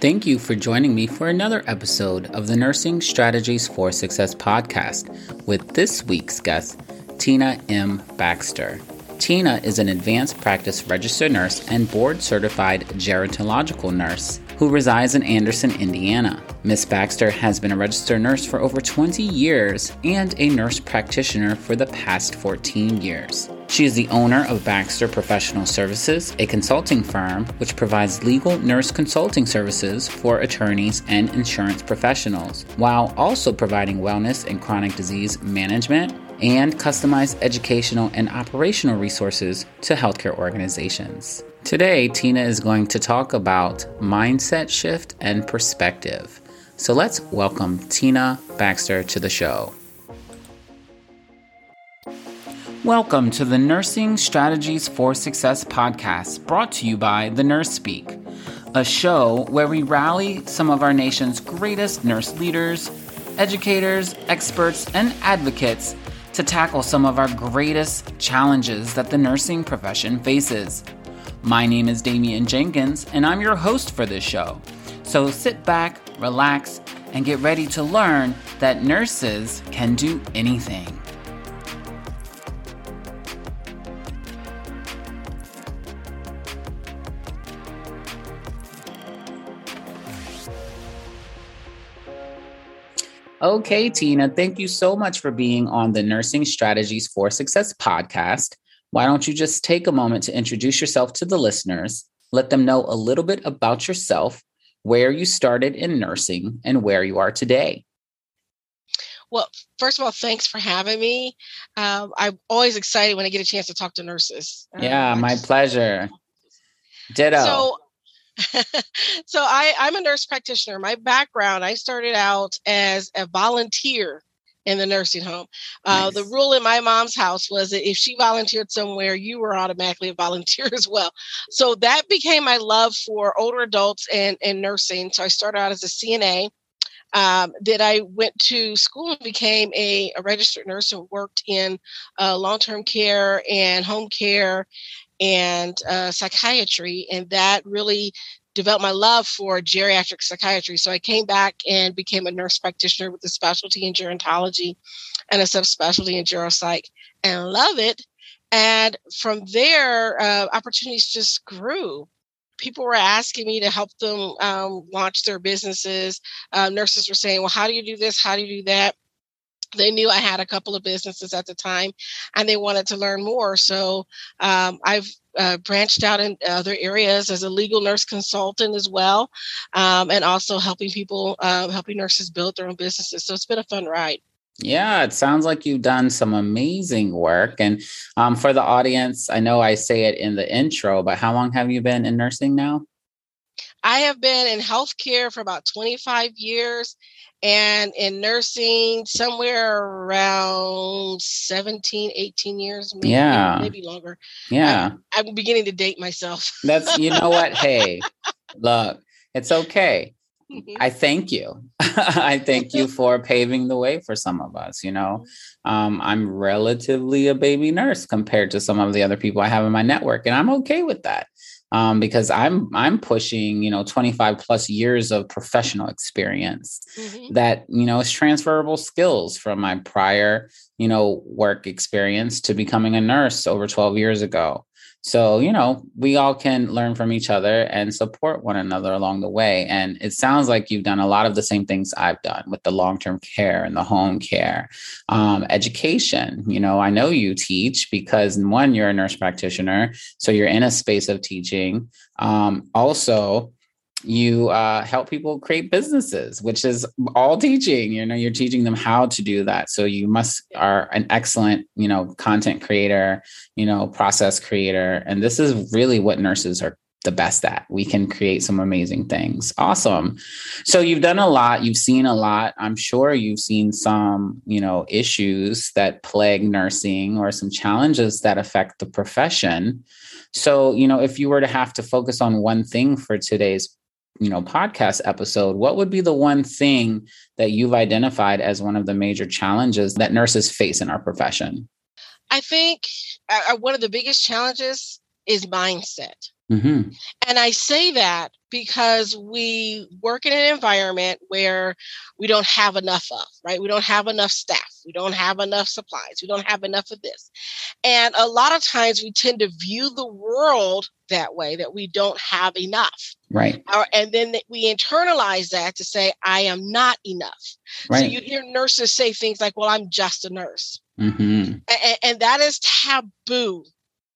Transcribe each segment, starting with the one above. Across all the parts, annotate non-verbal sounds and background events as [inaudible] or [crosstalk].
Thank you for joining me for another episode of the Nursing Strategies for Success podcast with this week's guest, Tina M. Baxter. Tina is an advanced practice registered nurse and board certified gerontological nurse who resides in Anderson, Indiana. Miss Baxter has been a registered nurse for over 20 years and a nurse practitioner for the past 14 years. She is the owner of Baxter Professional Services, a consulting firm which provides legal nurse consulting services for attorneys and insurance professionals, while also providing wellness and chronic disease management and customized educational and operational resources to healthcare organizations. Today, Tina is going to talk about mindset shift and perspective. So let's welcome Tina Baxter to the show. Welcome to the Nursing Strategies for Success podcast, brought to you by The Nurse Speak, a show where we rally some of our nation's greatest nurse leaders, educators, experts, and advocates to tackle some of our greatest challenges that the nursing profession faces. My name is Damion Jenkins, and I'm your host for this show. So sit back, relax, and get ready to learn that nurses can do anything. Okay, Tina, thank you so much for being on the Nursing Strategies for Success podcast. Why don't you just take a moment to introduce yourself to the listeners, let them know a little bit about yourself, where you started in nursing, and where you are today? Well, first of all, thanks for having me. Um, I'm always excited when I get a chance to talk to nurses. Yeah, um, my just, pleasure. Ditto. So, [laughs] so I, I'm a nurse practitioner. My background, I started out as a volunteer in the nursing home. Uh, nice. The rule in my mom's house was that if she volunteered somewhere, you were automatically a volunteer [laughs] as well. So that became my love for older adults and, and nursing. So I started out as a CNA. Um, that I went to school and became a, a registered nurse and worked in uh, long term care and home care and uh, psychiatry. And that really developed my love for geriatric psychiatry. So I came back and became a nurse practitioner with a specialty in gerontology and a subspecialty in geropsych and love it. And from there, uh, opportunities just grew. People were asking me to help them um, launch their businesses. Uh, nurses were saying, Well, how do you do this? How do you do that? They knew I had a couple of businesses at the time and they wanted to learn more. So um, I've uh, branched out in other areas as a legal nurse consultant as well, um, and also helping people, uh, helping nurses build their own businesses. So it's been a fun ride. Yeah, it sounds like you've done some amazing work. And um, for the audience, I know I say it in the intro, but how long have you been in nursing now? I have been in healthcare for about 25 years and in nursing somewhere around 17 18 years maybe, yeah. maybe longer. Yeah. I'm, I'm, beginning to date myself. That's you know what? [laughs] Hey look it's okay. Mm-hmm. i thank you. [laughs] I thank you for paving the way for some of us you know? Mm-hmm. um, i'm relatively a baby nurse compared to some of the other people i have in my network and i'm okay with that um, because I'm I'm pushing you know 25 plus years of professional experience mm-hmm. that you know is transferable skills from my prior you know work experience to becoming a nurse over 12 years ago. So, you know, we all can learn from each other and support one another along the way. And it sounds like you've done a lot of the same things I've done with the long term care and the home care, um, education. You know, I know you teach because, one, you're a nurse practitioner. So you're in a space of teaching. Um, also, you uh, help people create businesses which is all teaching you know you're teaching them how to do that. So you must are an excellent you know content creator you know process creator and this is really what nurses are the best at. We can create some amazing things. Awesome. So you've done a lot. You've seen a lot. I'm sure you've seen some you know issues that plague nursing or some challenges that affect the profession. So you know if you were to have to focus on one thing for today's you know podcast episode what would be the one thing that you've identified as one of the major challenges that nurses face in our profession i think uh, uh one of the biggest challenges is mindset mm-hmm. and i say that because we work in an environment where we don't have enough of, right? We don't have enough staff. We don't have enough supplies. We don't have enough of this. And a lot of times we tend to view the world that way, that we don't have enough. Right. Or, and then we internalize that to say, I am not enough. Right. So you hear nurses say things like, well, I'm just a nurse. Mm-hmm. And, and that is taboo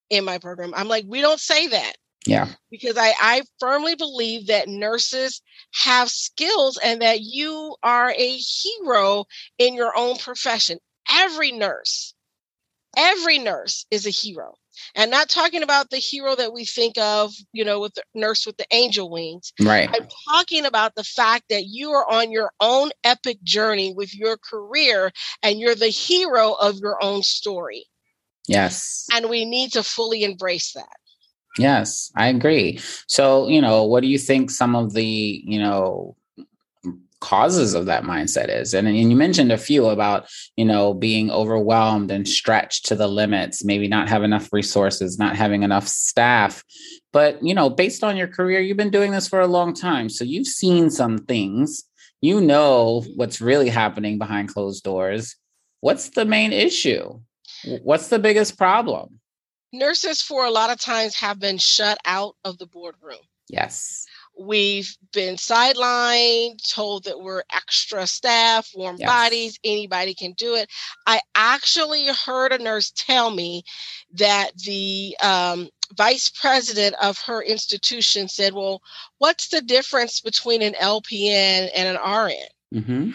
in my program. I'm like, we don't say that. Yeah. Because I, I firmly believe that nurses have skills and that you are a hero in your own profession. Every nurse, every nurse is a hero. And not talking about the hero that we think of, you know, with the nurse with the angel wings. Right. I'm talking about the fact that you are on your own epic journey with your career and you're the hero of your own story. Yes. And we need to fully embrace that. Yes, I agree. So, you know, what do you think some of the, you know, causes of that mindset is? And, and you mentioned a few about you know being overwhelmed and stretched to the limits maybe not have enough resources not having enough staff. But you know based on your career you've been doing this for a long time so you've seen some things. You know what's really happening behind closed doors. What's the main issue? What's the biggest problem nurses for a lot of times have been shut out of the boardroom. Yes. We've been sidelined, told that we're extra staff, warm yes. bodies, anybody can do it. I actually heard a nurse tell me that the um, vice president of her institution said, Well, what's the difference between an LPN and an RN? Mm-hmm.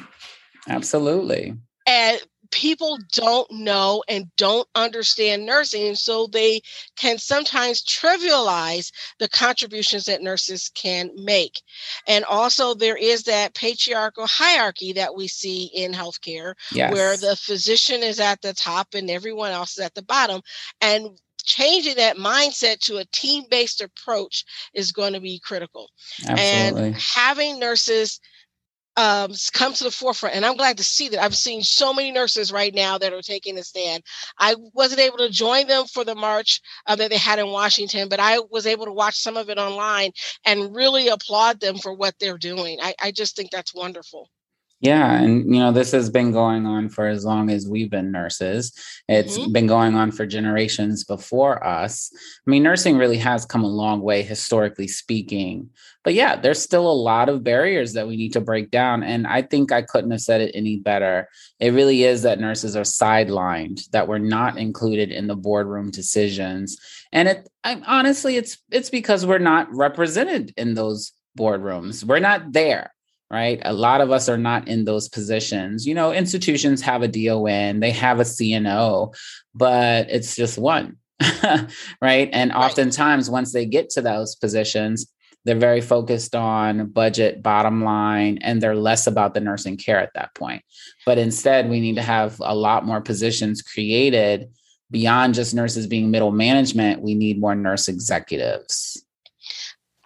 Absolutely. And people don't know and don't understand nursing. So they can sometimes trivialize the contributions that nurses can make. And also, there is that patriarchal hierarchy that we see in healthcare yes. where the physician is at the top and everyone else is at the bottom. And changing that mindset to a team based approach is going to be critical. Absolutely. And having nurses um, come to the forefront. And I'm glad to see that. I'm seeing so many nurses right now that are taking a stand. I wasn't able to join them for the march uh, that they had in Washington, but I was able to watch some of it online and really applaud them for what they're doing. I, I just think that's wonderful. Yeah, and you know this has been going on for as long as we've been nurses. It's mm-hmm. been going on for generations before us. I mean, nursing really has come a long way historically speaking. But yeah, there's still a lot of barriers that we need to break down and I think I couldn't have said it any better. It really is that nurses are sidelined, that we're not included in the boardroom decisions. And it I, honestly it's it's because we're not represented in those boardrooms. We're not there right? A lot of us are not in those positions. You know, institutions have a DON, they have a CNO, but it's just one, [laughs] right? And oftentimes, once they get to those positions, they're very focused on budget, bottom line, and they're less about the nursing care at that point. But instead, we need to have a lot more positions created beyond just nurses being middle management. We need more nurse executives.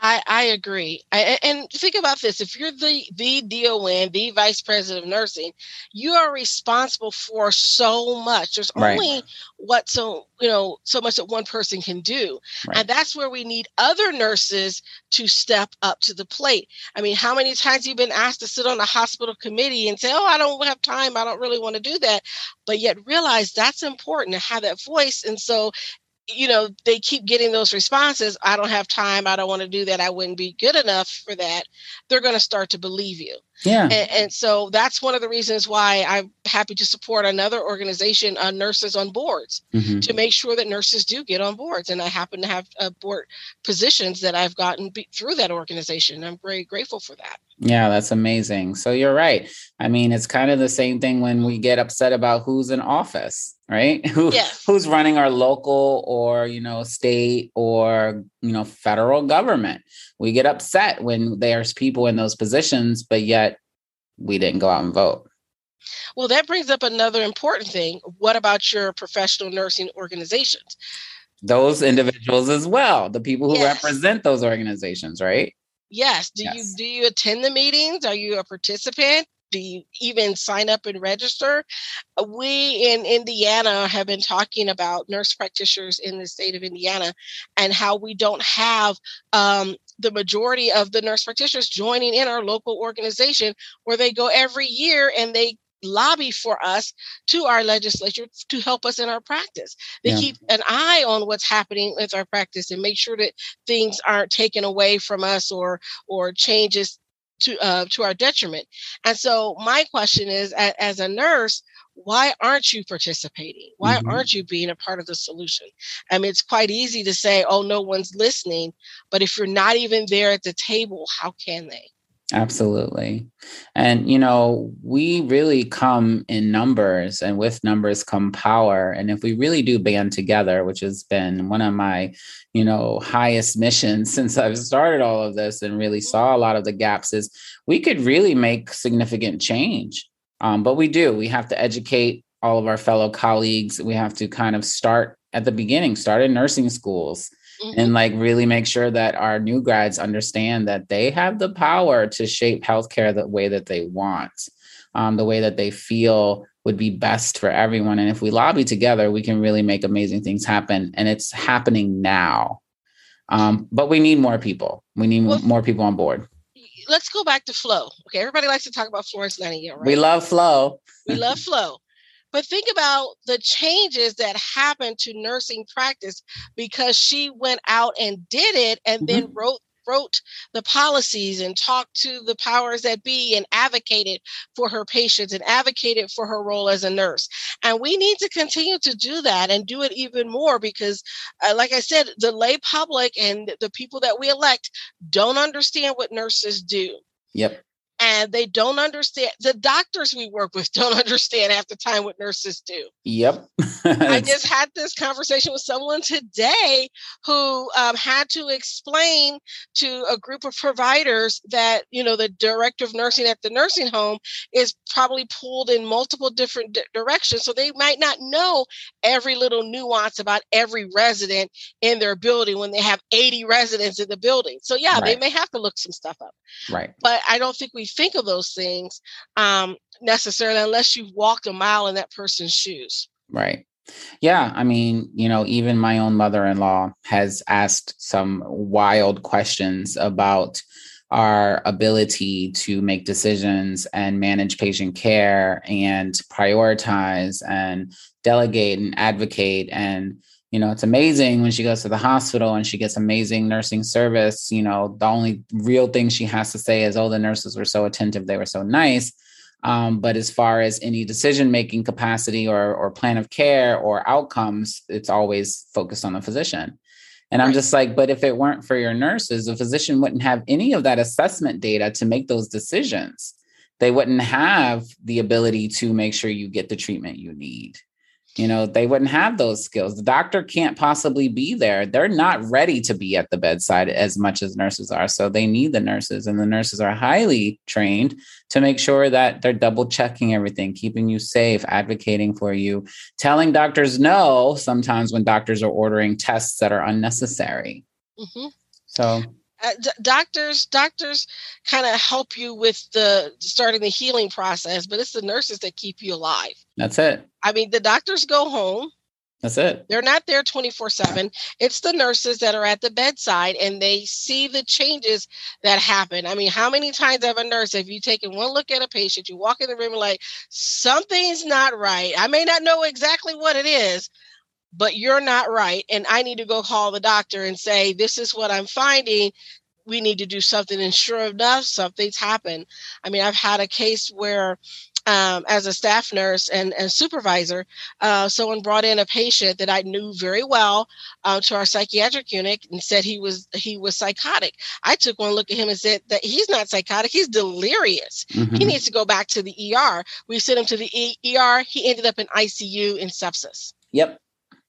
I, I agree. I, and think about this: if you're the the DON, the vice president of nursing, you are responsible for so much. There's right. only what so you know so much that one person can do, right. and that's where we need other nurses to step up to the plate. I mean, how many times you've been asked to sit on a hospital committee and say, "Oh, I don't have time. I don't really want to do that," but yet realize that's important to have that voice. And so you know, they keep getting those responses. I don't have time. I don't want to do that. I wouldn't be good enough for that. They're going to start to believe you. Yeah. And, and, so that's one of the reasons why I'm happy to support another organization, uh, Nurses on Boards, mm-hmm. to make sure that nurses do get on boards. And I happen to have uh, board positions that I've gotten be- through that organization. I'm very grateful for that. Yeah, that's amazing. So you're right. I mean, it's kind of the same thing when we get upset about who's in office, right? [laughs] Who who's running our local or, you know, state or, you know, federal government. We get upset when there's people in those positions, but yet we didn't go out and vote. Well, that brings up another important thing. What about your professional nursing organizations? Those individuals as well, the people who yes. represent those organizations, right? Yes. Do yes. you do you attend the meetings? Are you a participant? Do you even sign up and register? Uh, we in Indiana have been talking about nurse practitioners in the state of Indiana and how we don't have um, the majority of the nurse practitioners joining in our local organization where they go every year and they lobby for us to our legislature to help us in our practice. They yeah. keep an eye on what's happening with our practice and make sure that things aren't taken away from us or or changes to uh, to our detriment. And so my question is, as, as a nurse, why aren't you participating? Why mm-hmm. aren't you being a part of the solution? I mean, it's quite easy to say, "Oh, no one's listening," but if you're not even there at the table, how can they? Absolutely. And, you know, we really come in numbers, and with numbers come power. And if we really do band together, which has been one of my, you know, highest missions [laughs] since I've started all of this and really saw a lot of the gaps, is we could really make significant change. Um, but we do. We have to educate all of our fellow colleagues. We have to kind of start at the beginning, start in nursing schools mm-hmm. and like really make sure that our new grads understand that they have the power to shape healthcare the way that they want, um, the way that they feel would be best for everyone. And if we lobby together, we can really make amazing things happen. And it's happening now. Um, but we need more people. We need well, more people on board. Let's go back to flow. Okay, everybody likes to talk about Florence Nightingale, right? We love flow. we love flow. But think about the changes that happened to nursing practice because she went out and did it and mm-hmm. then wrote wrote the policies and talked to the powers that be and advocated for her patients and advocated for her role as a nurse. And we need to continue to do that and do it even more because, uh, like I said, the lay public and the people that we elect don't understand what nurses do. Yep and they don't understand the doctors we work with [laughs] don't understand half the time what nurses do. Yep. I [laughs] just had this conversation with someone today who um, had to explain to a group of providers that you know the director of nursing at the nursing home is probably pulled in multiple different di- directions so they might not know every little nuance about every resident in their building when they have 80 residents in the building. So yeah right. they may have to look some stuff up. Right. But i don't think we think of those things um, necessarily unless you've walked a mile in that person's shoes. Right. Yeah, I mean, you know, even my own mother-in-law has asked some wild questions about our ability to make decisions and manage patient care and prioritize and delegate and advocate and you know it's amazing when she goes to the hospital and she gets amazing nursing service. You know the only real thing she has to say is oh the nurses were so attentive. They were so nice. Um, but as far as any decision making capacity or or plan of care or outcomes it's always focused on the physician. And i'm just like but if it weren't for your nurses the physician wouldn't have any of that assessment data to make those decisions. They wouldn't have the ability to make sure you get the treatment you need you know they wouldn't have those skills. The doctor can't possibly be there. They're not ready to be at the bedside as much as nurses are so they need the nurses and the nurses are highly trained to make sure that they're double checking everything keeping you safe advocating for you telling doctors no sometimes when doctors are ordering tests that are unnecessary. Mm-hmm. so uh, d- doctors doctors kind of help you with the starting the healing process but it's the nurses that keep you alive that's it i mean the doctors go home that's it they're not there 24 7 it's the nurses that are at the bedside and they see the changes that happen i mean how many times have a nurse if you taken one look at a patient you walk in the room and like something's not right i may not know exactly what it is but you're not right. And I need to go call the doctor and say, this is what I'm finding. We need to do something. And sure enough, something's happened. I mean, I've had a case where um, as a staff nurse and, and supervisor, uh, someone brought in a patient that I knew very well uh, to our psychiatric unit and said he was he was psychotic. I took one look at him and said that he's not psychotic; he's delirious. Mm-hmm. He needs to go back to the ER. We sent him to the ER. He ended up in ICU in sepsis. Yep.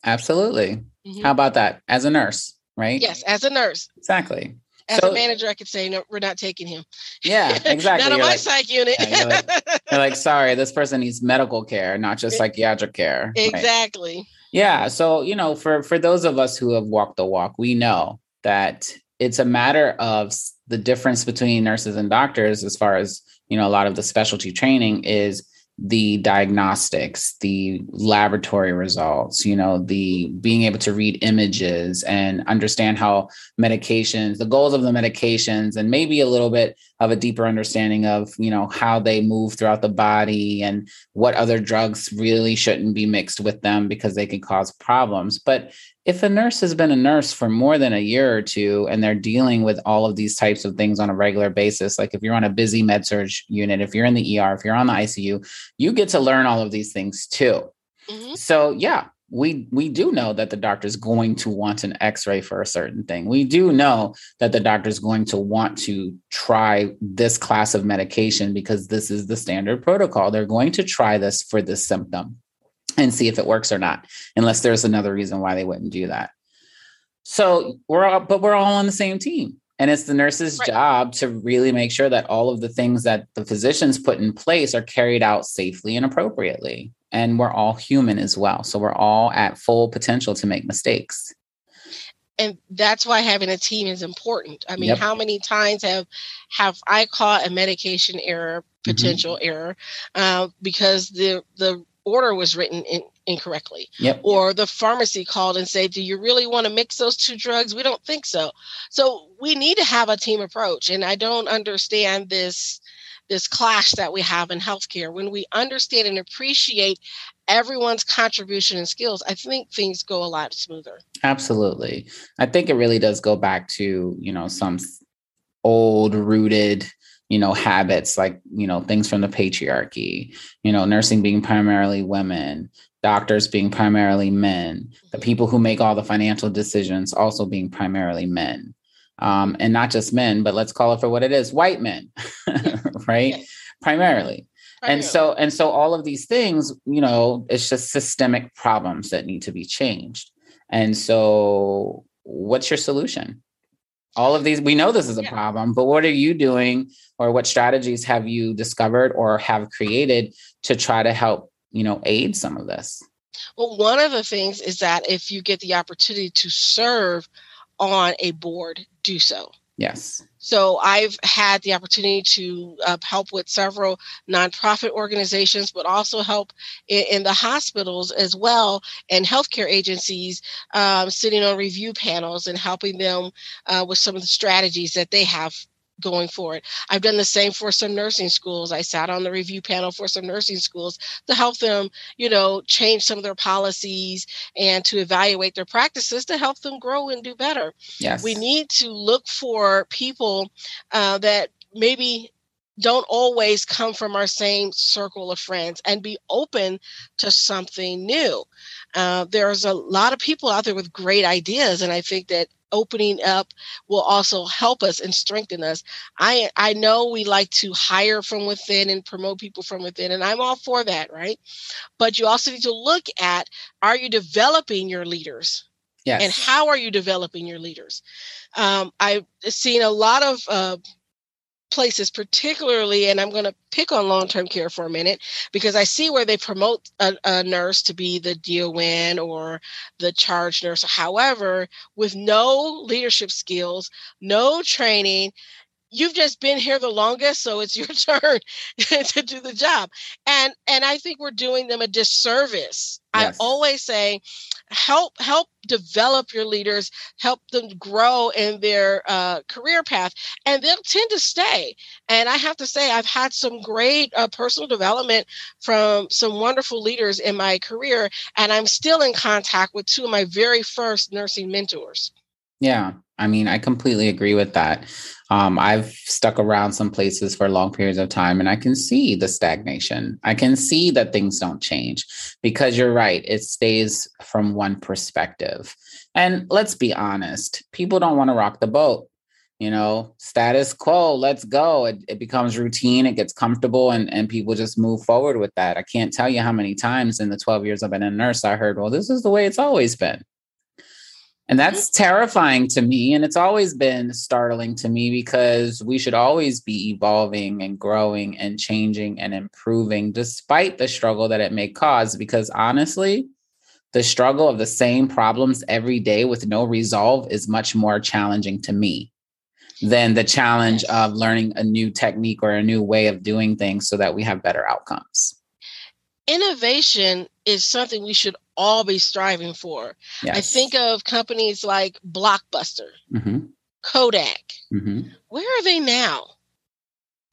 Absolutely. Mm-hmm. How about that? As a nurse, right? Yes, as a nurse. Exactly. As so, a manager, I could say, no, we're not taking him. Yeah, [laughs] exactly. not on my like, psych unit. yeah, you're, like, you're, like, sorry, this person needs medical care, not just psychiatric care. Exactly. Right? Yeah. So, you know, for for those of us who have walked the walk, we know that it's a matter of the difference between nurses and doctors as far as you know a lot of the specialty training is the diagnostics, the laboratory results, you know, the being able to read images and understand how medications, the goals of the medications, and maybe a little bit of a deeper understanding of, you know, how they move throughout the body and what other drugs really shouldn't be mixed with them because they can cause problems. But if a nurse has been a nurse for more than a year or two and they're dealing with all of these types of things on a regular basis, like if you're on a busy med surg unit, if you're in the ER, if you're on the ICU, you get to learn all of these things too. Mm-hmm. So yeah, we we do know that the doctor is going to want an x-ray for a certain thing. We do know that the doctor is going to want to try this class of medication because this is the standard protocol. They're going to try this for this symptom and see if it works or not, unless there's another reason why they wouldn't do that. So we're all, but we're all on the same team. And it's the nurse's right. job to really make sure that all of the things that the physicians put in place are carried out safely and appropriately. And we're all human as well. So we're all at full potential to make mistakes. And that's why having a team is important. I mean, yep. how many times have have I caught a medication error, mm-hmm. potential mm-hmm. error, uh, because the the order was written in, incorrectly. Yep. Or the pharmacy called and said, Do you really want to mix those two drugs? We don't think so. So we need to have a team approach. And I don't understand this this clash that we have in healthcare. When we understand and appreciate everyone's contribution and skills, I think things go a lot smoother. Absolutely. I think it really does go back to, you know, some old rooted you know habits like you know things from the patriarchy you know nursing being primarily women doctors being primarily men the mm-hmm. people who make all the financial decisions also being primarily men. Um, and not just men but let's call it for what it is white men [laughs] right? Yes. primarily. And so and so all of these things you know it's just systemic problems that need to be changed. And so what's your solution all of these we know this is a yeah. problem but what are you doing or what strategies have you discovered or have created to try to help you know aid some of this well one of the things is that if you get the opportunity to serve on a board do so yes. So I've had the opportunity to uh, help with several nonprofit organizations, but also help in, in the hospitals as well and healthcare agencies um, sitting on review panels and helping them uh, with some of the strategies that they have going forward. I've done the same for some nursing schools. I sat on the review panel for some nursing schools to help them, you know, change some of their policies and to evaluate their practices to help them grow and do better. Yes. We need to look for people uh, that maybe don't always come from our same circle of friends and be open to something new. Uh, there's a lot of people out there with great ideas, and I think that opening up will also help us and strengthen us. I I know we like to hire from within and promote people from within, and I'm all for that, right? But you also need to look at are you developing your leaders? Yes. And how are you developing your leaders? Um, I've seen a lot of uh, places, particularly, and I'm going to pick on long term care for a minute because I see where they promote a, a, nurse to be the DON or the charge nurse. However, with no leadership skills, no training, you've just been here the longest so it's your [laughs] turn to do the job. And and i think we're doing them a disservice. Yes. i always say help help develop your leaders help them grow in their uh, career path and they'll tend to stay. And i have to say i've had some great uh, personal development from some wonderful leaders in my career and i'm still in contact with two of my very first nursing mentors yeah I mean, I completely agree with that. Um, I've stuck around some places for long periods of time and I can see the stagnation. I can see that things don't change because you're right, it stays from one perspective. And let's be honest, people don't want to rock the boat. You know, status quo, let's go. It, it becomes routine, it gets comfortable, and, and people just move forward with that. I can't tell you how many times in the 12 years I've been a nurse, I heard, well, this is the way it's always been and that's mm-hmm. terrifying to me. And it's always been startling to me because we should always be evolving and growing and changing and improving despite the struggle that it may cause. Because honestly, the struggle of the same problems every day with no resolve is much more challenging to me than the challenge of learning a new technique or a new way of doing things so that we have better outcomes. Innovation is something we should all be striving for. Yes. I think of companies like Blockbuster, mm-hmm. Kodak. Mm-hmm. Where are they now?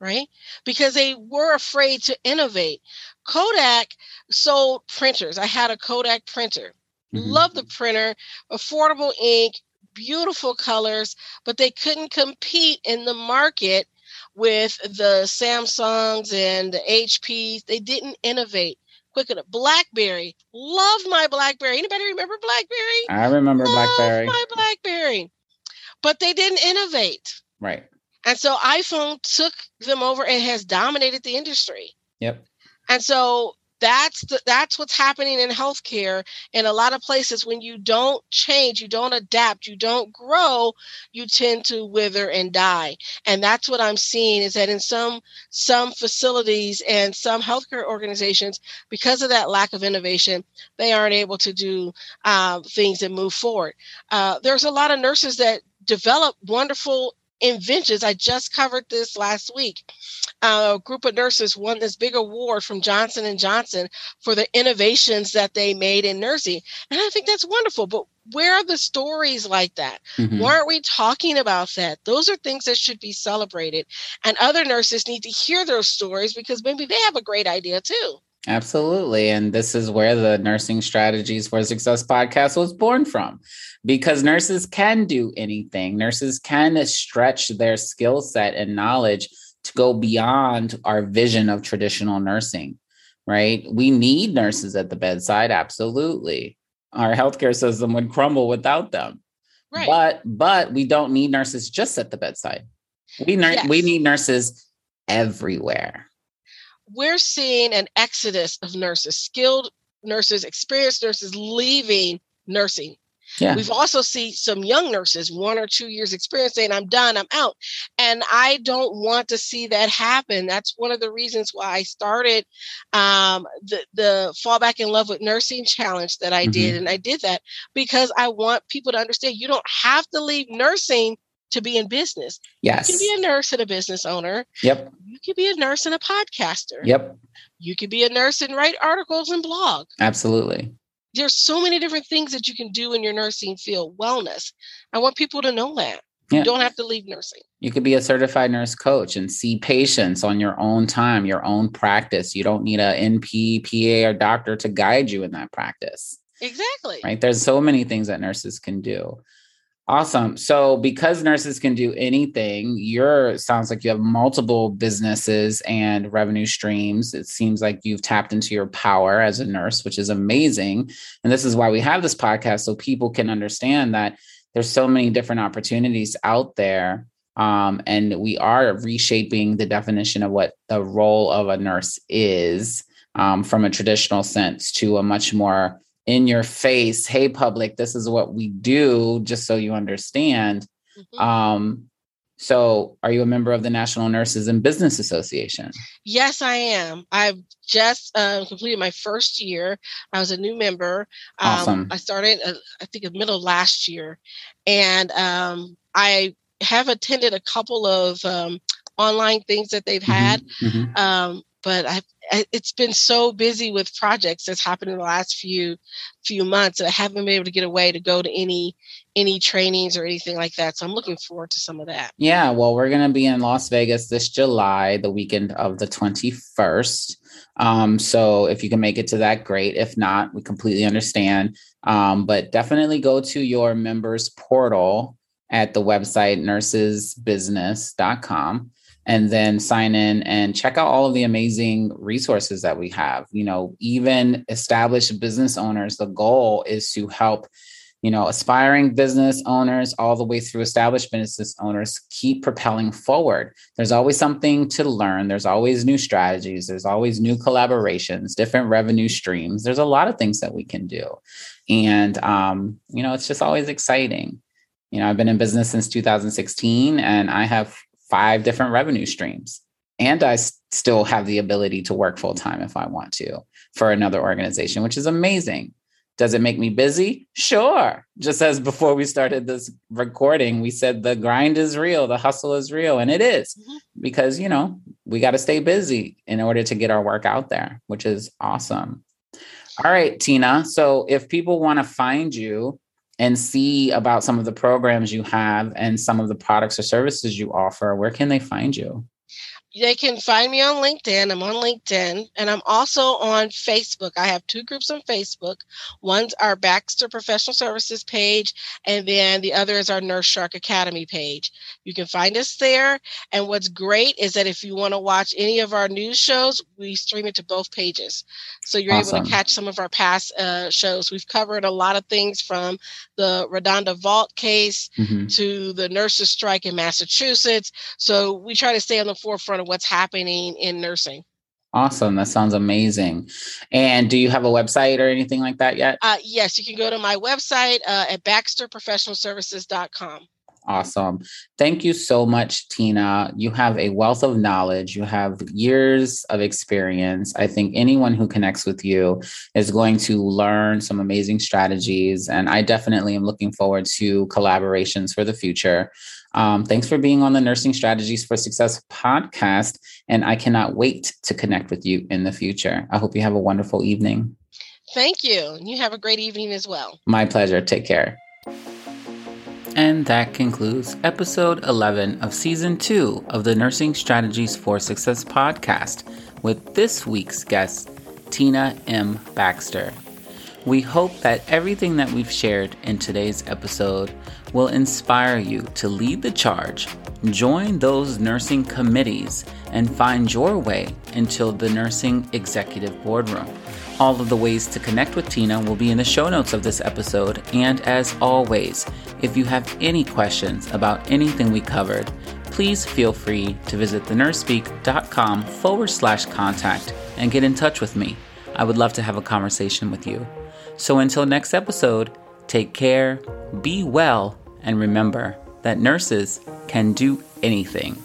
Right? Because they were afraid to innovate. Kodak sold printers. I had a Kodak printer. Mm-hmm. Love the printer, affordable ink, beautiful colors, but they couldn't compete in the market with the Samsungs and the HPs. They didn't innovate quick enough. Blackberry, love my Blackberry. Anybody remember Blackberry? I remember love Blackberry. My Blackberry, but they didn't innovate. Right. And so iPhone took them over and has dominated the industry. Yep. And so that's the, that's what's happening in healthcare in a lot of places. When you don't change you don't adapt you don't grow you tend to wither and die. And that's what i'm seeing is that in some some facilities and some healthcare organizations because of that lack of innovation they aren't able to do uh, things that move forward. Uh, there's a lot of nurses that develop wonderful inventions. I just covered this last week. Uh, a group of nurses won this big award from Johnson and Johnson for the innovations that they made in nursing, and I think that's wonderful. But where are the stories like that? Mm-hmm. Why aren't we talking about that? Those are things that should be celebrated, and other nurses need to hear those stories because maybe they have a great idea too. Absolutely. And this is where the Nursing Strategies for Success podcast was born from because nurses can do anything. Nurses can stretch their skill set and knowledge to go beyond our vision of traditional nursing, right? We need nurses at the bedside. Absolutely. Our healthcare system would crumble without them. Right. But but we don't need nurses just at the bedside. We ner- yes. we need nurses everywhere we're seeing an exodus of nurses, skilled nurses, experienced nurses leaving nursing. Yeah. We've also seen some young nurses, one or two years experience, saying, I'm done, I'm out. And I don't want to see that happen. That's one of the reasons why I started um, the, the Fall Back in Love with Nursing challenge that I mm-hmm. did. And I did that because I want people to understand you don't have to leave nursing to be in business. Yes. You can be a nurse and a business owner. Yep. You can be a nurse and a podcaster. Yep. You can be a nurse and write articles and blog. Absolutely. There's so many different things that you can do in your nursing field, wellness. I want people to know that. Yeah. You don't have to leave nursing. You could be a certified nurse coach and see patients on your own time, your own practice. You don't need a NP, PA, or doctor to guide you in that practice. Exactly. Right. There's so many things that nurses can do. Awesome. So because nurses can do anything, your sounds like you have multiple businesses and revenue streams. It seems like you've tapped into your power as a nurse, which is amazing. And this is why we have this podcast so people can understand that there's so many different opportunities out there. Um, and we are reshaping the definition of what the role of a nurse is um, from a traditional sense to a much more in your face hey public this is what we do just so you understand mm-hmm. um so are you a member of the national nurses and business association yes i am i've just uh, completed my first year i was a new member um, awesome. i started uh, i think in the middle of last year and um, i have attended a couple of um, online things that they've mm-hmm. had mm-hmm. But I, it's been so busy with projects that's happened in the last few few months. that I haven't been able to get away to go to any any trainings or anything like that. So I'm looking forward to some of that. Yeah, well, we're going to be in Las Vegas this July, the weekend of the 21st. Um, so if you can make it to that, great. If not, we completely understand. Um, but definitely go to your members portal at the website nursesbusiness.com and then sign in and check out all of the amazing resources that we have. You know, even established business owners, the goal is to help, you know, aspiring business owners all the way through established business owners keep propelling forward. There's always something to learn, there's always new strategies, there's always new collaborations, different revenue streams. There's a lot of things that we can do. And, um, you know, it's just always exciting. You know, I've been in business since 2016 and I have five different revenue streams. And I still have the ability to work full time if I want to for another organization, which is amazing Does it make me busy? Sure. Just as before we started this recording, we said the grind is real, the hustle is real, and it is mm-hmm. because, you know, we got to stay busy in order to get our work out there, which is awesome. All right, Tina. So if people want to find you and see about some of the programs you have and some of the products or services you offer, where can they find you? They can find me on LinkedIn. I'm on LinkedIn and I'm also on Facebook. I have two groups on Facebook. One's our Baxter Professional Services page, and then the other is our Nurse Shark Academy page. You can find us there. And what's great is that if you want to watch any of our news shows, we stream it to both pages. So you're awesome. able to catch some of our past uh, shows. We've covered a lot of things from the RaDonda Vaught case mm-hmm. to the nurses' strike in Massachusetts. So we try to stay on the forefront of what's happening in nursing. Awesome. That sounds amazing. And do you have a website or anything like that yet? Uh, yes, you can go to my website uh, at baxterprofessionalservices.com. Awesome. Thank you so much, Tina. You have a wealth of knowledge. You have years of experience. I think anyone who connects with you is going to learn some amazing strategies. And I definitely am looking forward to collaborations for the future. Um, thanks for being on the Nursing Strategies for Success podcast. And I cannot wait to connect with you in the future. I hope you have a wonderful evening. Thank you. You have a great evening as well. My pleasure. Take care. And that concludes episode 11 of season two of the Nursing Strategies for Success podcast with this week's guest, Tina M. Baxter. We hope that everything that we've shared in today's episode will inspire you to lead the charge, join those nursing committees, and find your way into the nursing executive boardroom. All of the ways to connect with Tina will be in the show notes of this episode. And as always, if you have any questions about anything we covered, please feel free to visit thenursespeak.com forward slash contact and get in touch with me. I would love to have a conversation with you. So until next episode, take care, be well, and remember that nurses can do anything.